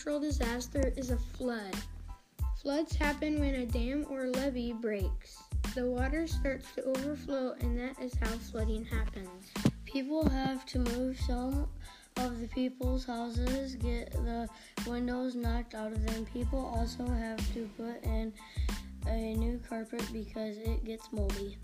natural disaster is a flood. Floods happen when a dam or levee breaks. The water starts to overflow, and that is how flooding happens. People have to move some of the people's houses, get the windows knocked out of them. People also have to put in a new carpet because it gets moldy.